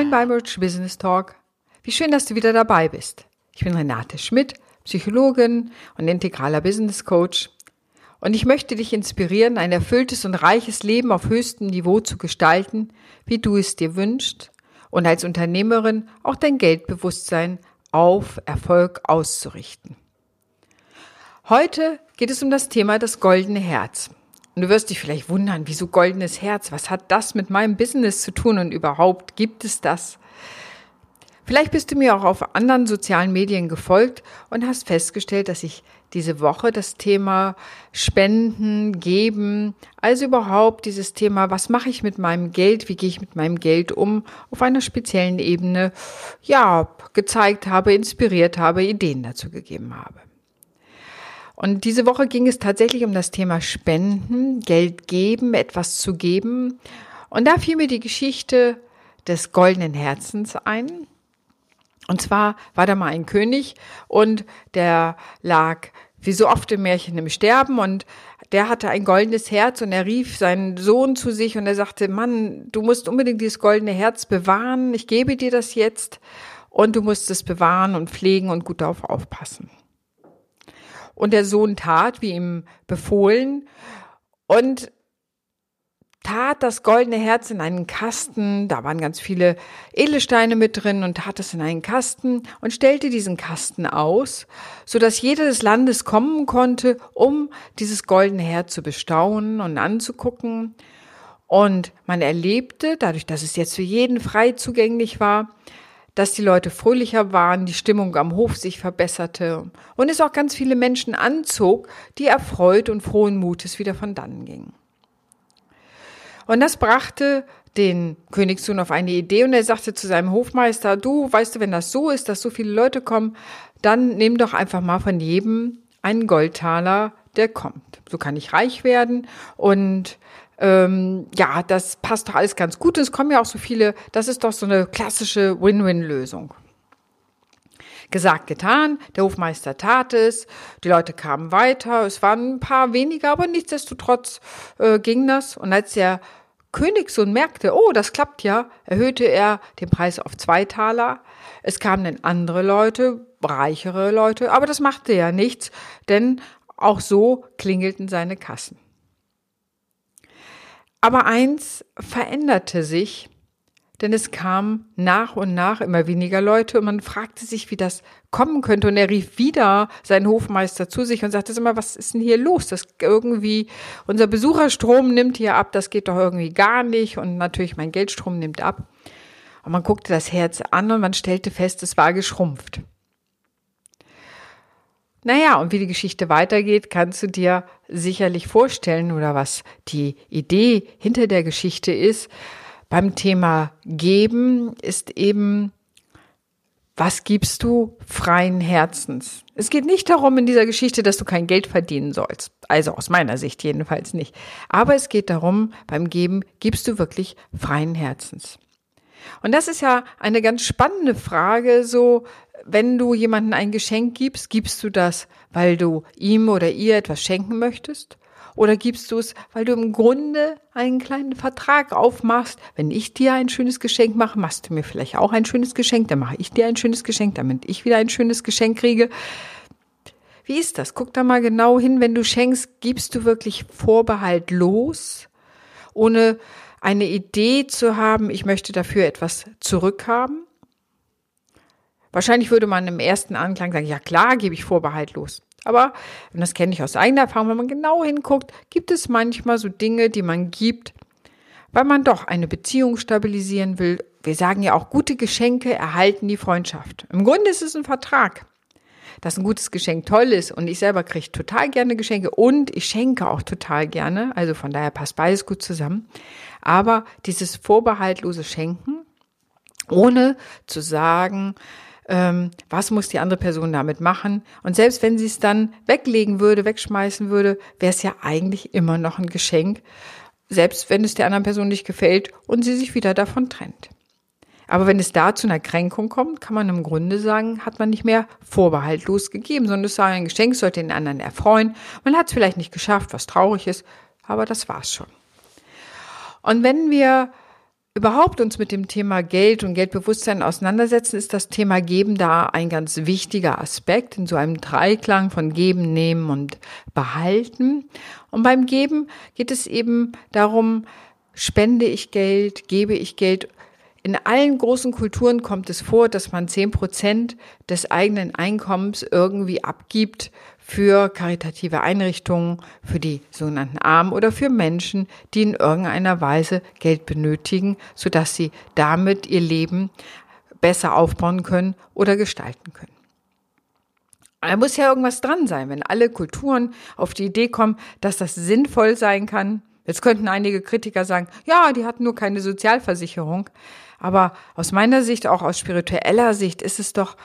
Moin beim Rich Business Talk. Wie schön, dass du wieder dabei bist. Ich bin Renate Schmidt, Psychologin und integraler Business Coach. Und ich möchte dich inspirieren, ein erfülltes und reiches Leben auf höchstem Niveau zu gestalten, wie du es dir wünschst und als Unternehmerin auch dein Geldbewusstsein auf Erfolg auszurichten. Heute geht es um das Thema das goldene Herz. Und du wirst dich vielleicht wundern, wieso goldenes Herz? Was hat das mit meinem Business zu tun und überhaupt gibt es das? Vielleicht bist du mir auch auf anderen sozialen Medien gefolgt und hast festgestellt, dass ich diese Woche das Thema Spenden, Geben, also überhaupt dieses Thema, was mache ich mit meinem Geld, wie gehe ich mit meinem Geld um, auf einer speziellen Ebene, ja, gezeigt habe, inspiriert habe, Ideen dazu gegeben habe. Und diese Woche ging es tatsächlich um das Thema Spenden, Geld geben, etwas zu geben. Und da fiel mir die Geschichte des goldenen Herzens ein. Und zwar war da mal ein König und der lag wie so oft im Märchen im Sterben und der hatte ein goldenes Herz und er rief seinen Sohn zu sich und er sagte, Mann, du musst unbedingt dieses goldene Herz bewahren, ich gebe dir das jetzt und du musst es bewahren und pflegen und gut darauf aufpassen. Und der Sohn tat, wie ihm befohlen, und tat das goldene Herz in einen Kasten, da waren ganz viele Edelsteine mit drin und tat es in einen Kasten und stellte diesen Kasten aus, so dass jeder des Landes kommen konnte, um dieses goldene Herz zu bestaunen und anzugucken. Und man erlebte, dadurch, dass es jetzt für jeden frei zugänglich war, dass die Leute fröhlicher waren, die Stimmung am Hof sich verbesserte und es auch ganz viele Menschen anzog, die erfreut und frohen Mutes wieder von dannen gingen. Und das brachte den Königssohn auf eine Idee und er sagte zu seinem Hofmeister, du, weißt du, wenn das so ist, dass so viele Leute kommen, dann nimm doch einfach mal von jedem einen Goldtaler, der kommt. So kann ich reich werden und ähm, ja, das passt doch alles ganz gut. Es kommen ja auch so viele, das ist doch so eine klassische Win-Win-Lösung. Gesagt, getan, der Hofmeister tat es, die Leute kamen weiter, es waren ein paar weniger, aber nichtsdestotrotz äh, ging das. Und als der Königssohn merkte, oh, das klappt ja, erhöhte er den Preis auf zwei Taler. Es kamen dann andere Leute, reichere Leute, aber das machte ja nichts, denn auch so klingelten seine Kassen. Aber eins veränderte sich, denn es kamen nach und nach immer weniger Leute und man fragte sich, wie das kommen könnte. Und er rief wieder seinen Hofmeister zu sich und sagte immer, was ist denn hier los? Das irgendwie, unser Besucherstrom nimmt hier ab, das geht doch irgendwie gar nicht. Und natürlich mein Geldstrom nimmt ab. Und man guckte das Herz an und man stellte fest, es war geschrumpft. Naja, und wie die Geschichte weitergeht, kannst du dir sicherlich vorstellen oder was die Idee hinter der Geschichte ist. Beim Thema Geben ist eben, was gibst du freien Herzens? Es geht nicht darum in dieser Geschichte, dass du kein Geld verdienen sollst. Also aus meiner Sicht jedenfalls nicht. Aber es geht darum, beim Geben gibst du wirklich freien Herzens. Und das ist ja eine ganz spannende Frage, so wenn du jemandem ein Geschenk gibst, gibst du das, weil du ihm oder ihr etwas schenken möchtest? Oder gibst du es, weil du im Grunde einen kleinen Vertrag aufmachst? Wenn ich dir ein schönes Geschenk mache, machst du mir vielleicht auch ein schönes Geschenk, dann mache ich dir ein schönes Geschenk, damit ich wieder ein schönes Geschenk kriege. Wie ist das? Guck da mal genau hin, wenn du schenkst, gibst du wirklich vorbehaltlos, ohne eine Idee zu haben, ich möchte dafür etwas zurückhaben? Wahrscheinlich würde man im ersten Anklang sagen, ja klar, gebe ich vorbehaltlos. Aber, und das kenne ich aus eigener Erfahrung, wenn man genau hinguckt, gibt es manchmal so Dinge, die man gibt, weil man doch eine Beziehung stabilisieren will. Wir sagen ja auch, gute Geschenke erhalten die Freundschaft. Im Grunde ist es ein Vertrag, dass ein gutes Geschenk toll ist und ich selber kriege total gerne Geschenke und ich schenke auch total gerne. Also von daher passt beides gut zusammen. Aber dieses vorbehaltlose Schenken, ohne zu sagen, ähm, was muss die andere Person damit machen. Und selbst wenn sie es dann weglegen würde, wegschmeißen würde, wäre es ja eigentlich immer noch ein Geschenk, selbst wenn es der anderen Person nicht gefällt und sie sich wieder davon trennt. Aber wenn es da zu einer Kränkung kommt, kann man im Grunde sagen, hat man nicht mehr vorbehaltlos gegeben, sondern es sei ein Geschenk, sollte den anderen erfreuen. Man hat es vielleicht nicht geschafft, was traurig ist, aber das war's schon. Und wenn wir überhaupt uns mit dem Thema Geld und Geldbewusstsein auseinandersetzen, ist das Thema Geben da ein ganz wichtiger Aspekt in so einem Dreiklang von Geben, Nehmen und Behalten. Und beim Geben geht es eben darum, spende ich Geld, gebe ich Geld. In allen großen Kulturen kommt es vor, dass man zehn Prozent des eigenen Einkommens irgendwie abgibt für karitative Einrichtungen, für die sogenannten Armen oder für Menschen, die in irgendeiner Weise Geld benötigen, sodass sie damit ihr Leben besser aufbauen können oder gestalten können. Da muss ja irgendwas dran sein, wenn alle Kulturen auf die Idee kommen, dass das sinnvoll sein kann. Jetzt könnten einige Kritiker sagen, ja, die hatten nur keine Sozialversicherung. Aber aus meiner Sicht, auch aus spiritueller Sicht, ist es doch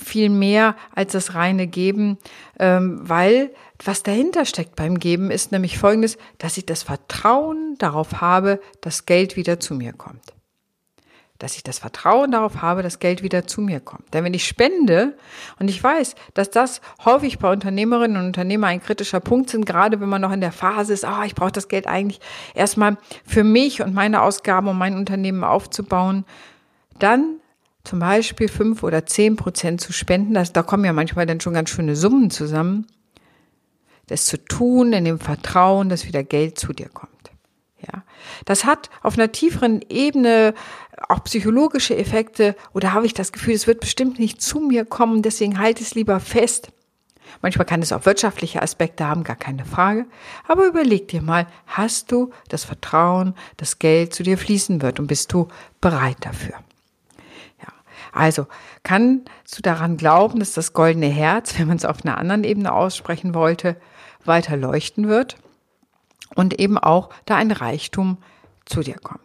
viel mehr als das reine Geben, ähm, weil was dahinter steckt beim Geben ist nämlich folgendes, dass ich das Vertrauen darauf habe, dass Geld wieder zu mir kommt. Dass ich das Vertrauen darauf habe, dass Geld wieder zu mir kommt. Denn wenn ich spende und ich weiß, dass das häufig bei Unternehmerinnen und Unternehmern ein kritischer Punkt sind, gerade wenn man noch in der Phase ist, ah, ich brauche das Geld eigentlich erstmal für mich und meine Ausgaben, um mein Unternehmen aufzubauen, dann zum Beispiel fünf oder zehn Prozent zu spenden, das, da kommen ja manchmal dann schon ganz schöne Summen zusammen, das zu tun in dem Vertrauen, dass wieder Geld zu dir kommt. Ja, das hat auf einer tieferen Ebene auch psychologische Effekte oder habe ich das Gefühl, es wird bestimmt nicht zu mir kommen, deswegen halte es lieber fest. Manchmal kann es auch wirtschaftliche Aspekte haben, gar keine Frage. Aber überleg dir mal, hast du das Vertrauen, dass Geld zu dir fließen wird und bist du bereit dafür? Also kannst du daran glauben, dass das goldene Herz, wenn man es auf einer anderen Ebene aussprechen wollte, weiter leuchten wird und eben auch da ein Reichtum zu dir kommt.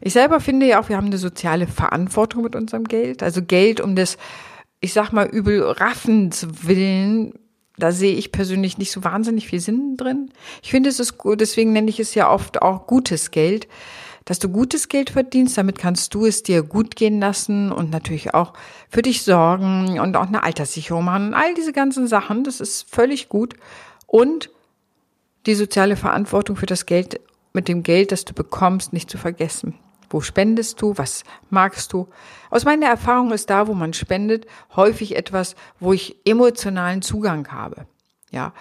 Ich selber finde ja auch, wir haben eine soziale Verantwortung mit unserem Geld. Also Geld um das, ich sag mal, übel Raffens willen da sehe ich persönlich nicht so wahnsinnig viel Sinn drin. Ich finde, es ist gut, deswegen nenne ich es ja oft auch gutes Geld, dass du gutes Geld verdienst. Damit kannst du es dir gut gehen lassen und natürlich auch für dich sorgen und auch eine Alterssicherung machen. All diese ganzen Sachen, das ist völlig gut. Und die soziale Verantwortung für das Geld, mit dem Geld, das du bekommst, nicht zu vergessen. Wo spendest du? Was magst du? Aus meiner Erfahrung ist da, wo man spendet, häufig etwas, wo ich emotionalen Zugang habe. Ja.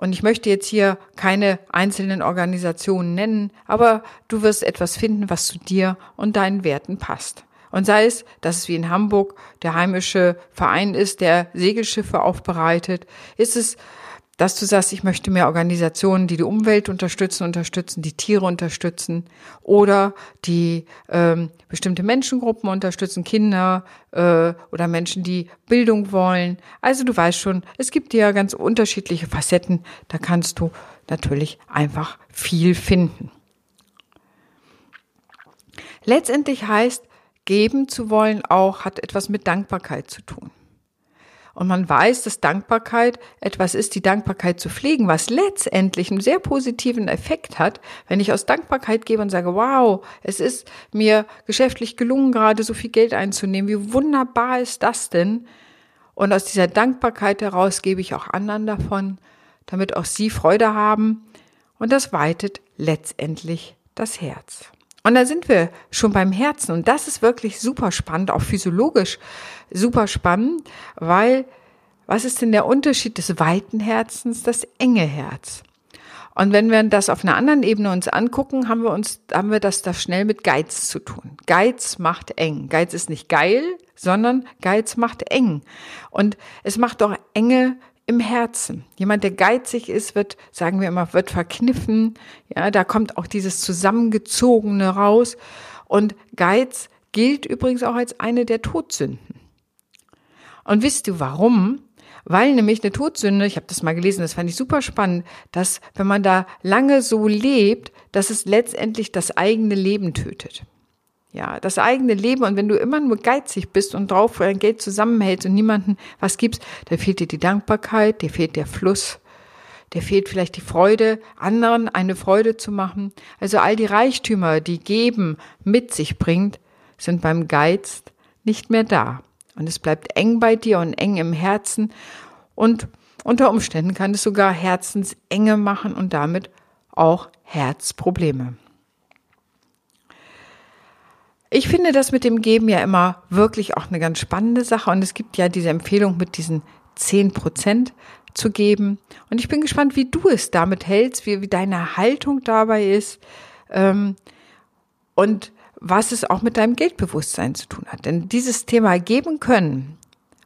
Und ich möchte jetzt hier keine einzelnen Organisationen nennen, aber du wirst etwas finden, was zu dir und deinen Werten passt. Und sei es, dass es wie in Hamburg der heimische Verein ist, der Segelschiffe aufbereitet, ist es dass du sagst, ich möchte mehr Organisationen, die die Umwelt unterstützen, unterstützen, die Tiere unterstützen oder die ähm, bestimmte Menschengruppen unterstützen, Kinder äh, oder Menschen, die Bildung wollen. Also du weißt schon, es gibt ja ganz unterschiedliche Facetten, da kannst du natürlich einfach viel finden. Letztendlich heißt, geben zu wollen auch hat etwas mit Dankbarkeit zu tun und man weiß, dass Dankbarkeit etwas ist, die Dankbarkeit zu pflegen, was letztendlich einen sehr positiven Effekt hat, wenn ich aus Dankbarkeit gebe und sage, wow, es ist mir geschäftlich gelungen, gerade so viel Geld einzunehmen. Wie wunderbar ist das denn? Und aus dieser Dankbarkeit heraus gebe ich auch anderen davon, damit auch sie Freude haben. Und das weitet letztendlich das Herz. Und da sind wir schon beim Herzen. Und das ist wirklich super spannend, auch physiologisch super spannend, weil was ist denn der Unterschied des weiten Herzens, das enge Herz? Und wenn wir das auf einer anderen Ebene uns angucken, haben wir uns, haben wir das da schnell mit Geiz zu tun. Geiz macht eng. Geiz ist nicht geil, sondern Geiz macht eng. Und es macht auch enge im Herzen. Jemand, der geizig ist, wird, sagen wir immer, wird verkniffen. Ja, da kommt auch dieses Zusammengezogene raus. Und Geiz gilt übrigens auch als eine der Todsünden. Und wisst du warum? Weil nämlich eine Todsünde, ich habe das mal gelesen, das fand ich super spannend, dass wenn man da lange so lebt, dass es letztendlich das eigene Leben tötet. Ja, das eigene Leben. Und wenn du immer nur geizig bist und drauf dein Geld zusammenhältst und niemanden was gibst, da fehlt dir die Dankbarkeit, dir fehlt der Fluss, dir fehlt vielleicht die Freude, anderen eine Freude zu machen. Also all die Reichtümer, die Geben mit sich bringt, sind beim Geiz nicht mehr da. Und es bleibt eng bei dir und eng im Herzen. Und unter Umständen kann es sogar Herzensenge machen und damit auch Herzprobleme. Ich finde das mit dem Geben ja immer wirklich auch eine ganz spannende Sache und es gibt ja diese Empfehlung mit diesen 10 Prozent zu geben. Und ich bin gespannt, wie du es damit hältst, wie, wie deine Haltung dabei ist ähm, und was es auch mit deinem Geldbewusstsein zu tun hat. Denn dieses Thema geben können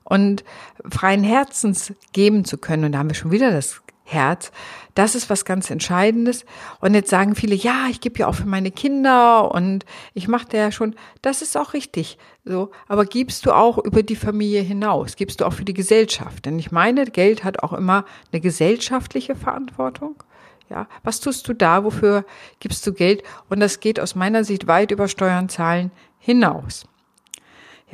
und freien Herzens geben zu können, und da haben wir schon wieder das Herz, das ist was ganz Entscheidendes. Und jetzt sagen viele, ja, ich gebe ja auch für meine Kinder und ich mache da ja schon. Das ist auch richtig. So, aber gibst du auch über die Familie hinaus? Gibst du auch für die Gesellschaft? Denn ich meine, Geld hat auch immer eine gesellschaftliche Verantwortung. Ja, was tust du da? Wofür gibst du Geld? Und das geht aus meiner Sicht weit über Steuern zahlen hinaus.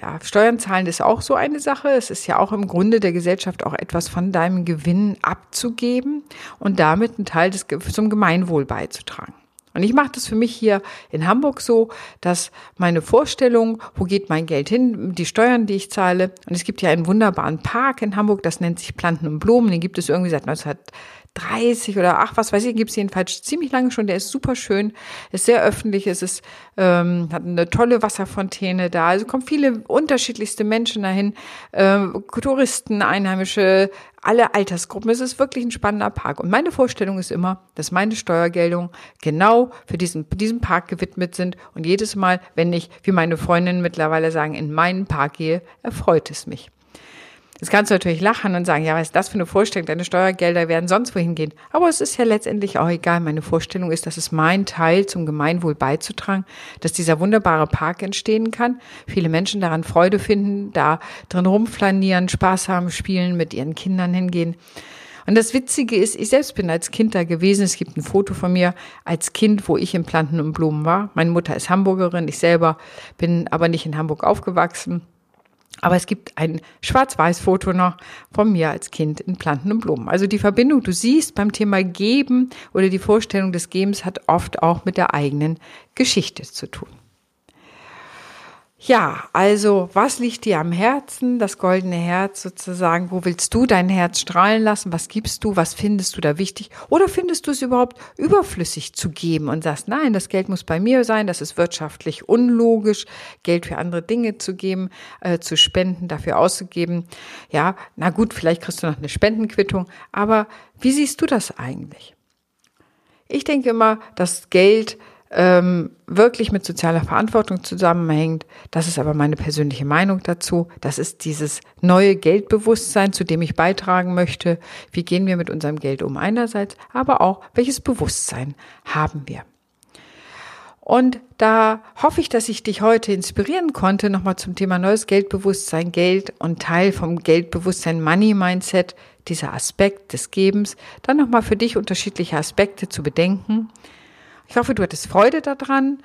Ja, Steuern zahlen ist auch so eine Sache. Es ist ja auch im Grunde der Gesellschaft auch etwas von deinem Gewinn abzugeben und damit einen Teil des, zum Gemeinwohl beizutragen. Und ich mache das für mich hier in Hamburg so, dass meine Vorstellung, wo geht mein Geld hin, die Steuern, die ich zahle. Und es gibt ja einen wunderbaren Park in Hamburg, das nennt sich Planten und Blumen. Den gibt es irgendwie seit 19 30 oder ach, was weiß ich, gibt es jedenfalls ziemlich lange schon. Der ist super schön, ist sehr öffentlich, es ist, ähm, hat eine tolle Wasserfontäne da. Also kommen viele unterschiedlichste Menschen dahin, äh, Touristen, Einheimische, alle Altersgruppen. Es ist wirklich ein spannender Park. Und meine Vorstellung ist immer, dass meine Steuergeldungen genau für diesen, diesen Park gewidmet sind. Und jedes Mal, wenn ich, wie meine Freundinnen mittlerweile sagen, in meinen Park gehe, erfreut es mich. Jetzt kannst du natürlich lachen und sagen, ja, was ist das für eine Vorstellung? Deine Steuergelder werden sonst wohin gehen. Aber es ist ja letztendlich auch egal. Meine Vorstellung ist, dass es mein Teil zum Gemeinwohl beizutragen, dass dieser wunderbare Park entstehen kann. Viele Menschen daran Freude finden, da drin rumflanieren, Spaß haben, spielen, mit ihren Kindern hingehen. Und das Witzige ist, ich selbst bin als Kind da gewesen. Es gibt ein Foto von mir als Kind, wo ich in Planten und Blumen war. Meine Mutter ist Hamburgerin. Ich selber bin aber nicht in Hamburg aufgewachsen. Aber es gibt ein Schwarz-Weiß-Foto noch von mir als Kind in Planten und Blumen. Also die Verbindung, du siehst beim Thema Geben oder die Vorstellung des Gebens hat oft auch mit der eigenen Geschichte zu tun. Ja, also was liegt dir am Herzen, das goldene Herz sozusagen? Wo willst du dein Herz strahlen lassen? Was gibst du? Was findest du da wichtig? Oder findest du es überhaupt überflüssig zu geben und sagst, nein, das Geld muss bei mir sein, das ist wirtschaftlich unlogisch, Geld für andere Dinge zu geben, äh, zu spenden, dafür auszugeben. Ja, na gut, vielleicht kriegst du noch eine Spendenquittung, aber wie siehst du das eigentlich? Ich denke immer, dass Geld ähm, wirklich mit sozialer Verantwortung zusammenhängt. Das ist aber meine persönliche Meinung dazu. Das ist dieses neue Geldbewusstsein, zu dem ich beitragen möchte. Wie gehen wir mit unserem Geld um einerseits, aber auch welches Bewusstsein haben wir. Und da hoffe ich, dass ich dich heute inspirieren konnte, nochmal zum Thema neues Geldbewusstsein, Geld und Teil vom Geldbewusstsein Money Mindset, dieser Aspekt des Gebens, dann nochmal für dich unterschiedliche Aspekte zu bedenken. Ich hoffe, du hattest Freude daran.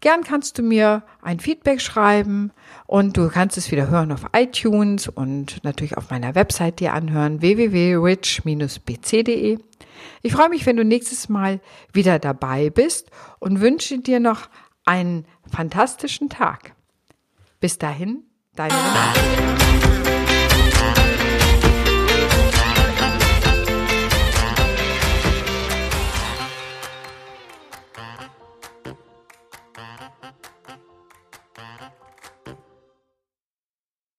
Gern kannst du mir ein Feedback schreiben und du kannst es wieder hören auf iTunes und natürlich auf meiner Website dir anhören www.rich-bc.de. Ich freue mich, wenn du nächstes Mal wieder dabei bist und wünsche dir noch einen fantastischen Tag. Bis dahin, deine Renate.